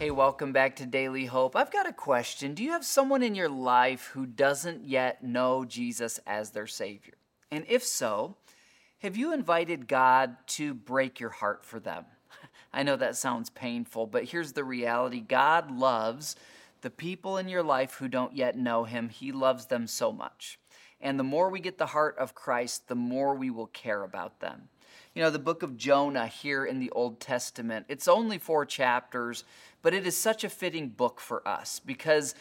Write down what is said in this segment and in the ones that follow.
Hey, welcome back to Daily Hope. I've got a question. Do you have someone in your life who doesn't yet know Jesus as their Savior? And if so, have you invited God to break your heart for them? I know that sounds painful, but here's the reality God loves the people in your life who don't yet know Him. He loves them so much. And the more we get the heart of Christ, the more we will care about them. You know, the book of Jonah here in the Old Testament, it's only four chapters, but it is such a fitting book for us because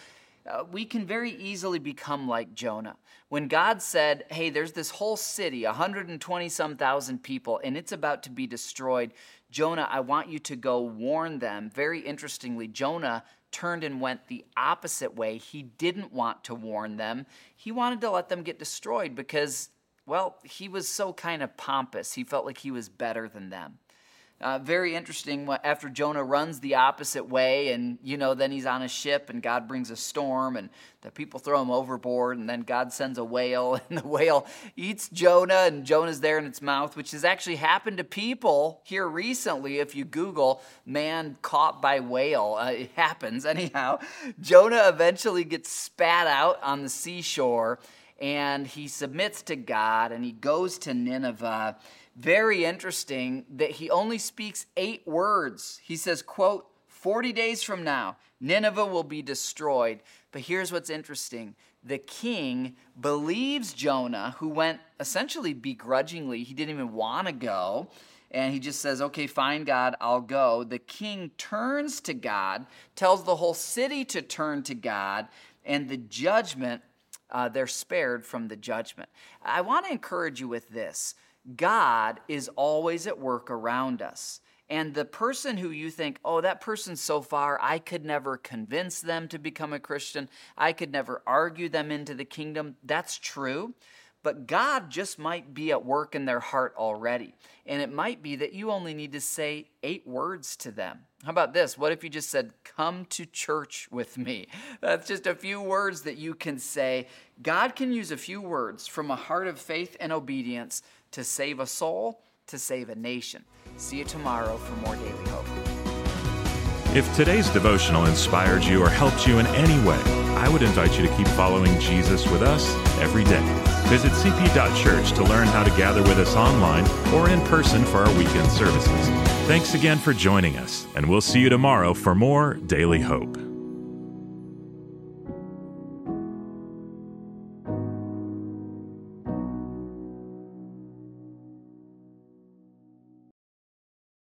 uh, we can very easily become like Jonah. When God said, Hey, there's this whole city, 120 some thousand people, and it's about to be destroyed, Jonah, I want you to go warn them. Very interestingly, Jonah turned and went the opposite way. He didn't want to warn them, he wanted to let them get destroyed because, well, he was so kind of pompous. He felt like he was better than them. Uh, very interesting after Jonah runs the opposite way, and you know, then he's on a ship, and God brings a storm, and the people throw him overboard, and then God sends a whale, and the whale eats Jonah, and Jonah's there in its mouth, which has actually happened to people here recently. If you Google man caught by whale, uh, it happens. Anyhow, Jonah eventually gets spat out on the seashore, and he submits to God, and he goes to Nineveh very interesting that he only speaks eight words. He says, quote, 40 days from now, Nineveh will be destroyed. But here's what's interesting the king believes Jonah, who went essentially begrudgingly. He didn't even want to go. And he just says, Okay, fine, God, I'll go. The king turns to God, tells the whole city to turn to God, and the judgment, uh, they're spared from the judgment. I want to encourage you with this God is always at work around us. And the person who you think, oh, that person's so far, I could never convince them to become a Christian, I could never argue them into the kingdom, that's true. But God just might be at work in their heart already. And it might be that you only need to say eight words to them. How about this? What if you just said, Come to church with me? That's just a few words that you can say. God can use a few words from a heart of faith and obedience to save a soul, to save a nation. See you tomorrow for more Daily Hope. If today's devotional inspired you or helped you in any way, I would invite you to keep following Jesus with us every day. Visit cp.church to learn how to gather with us online or in person for our weekend services. Thanks again for joining us, and we'll see you tomorrow for more Daily Hope.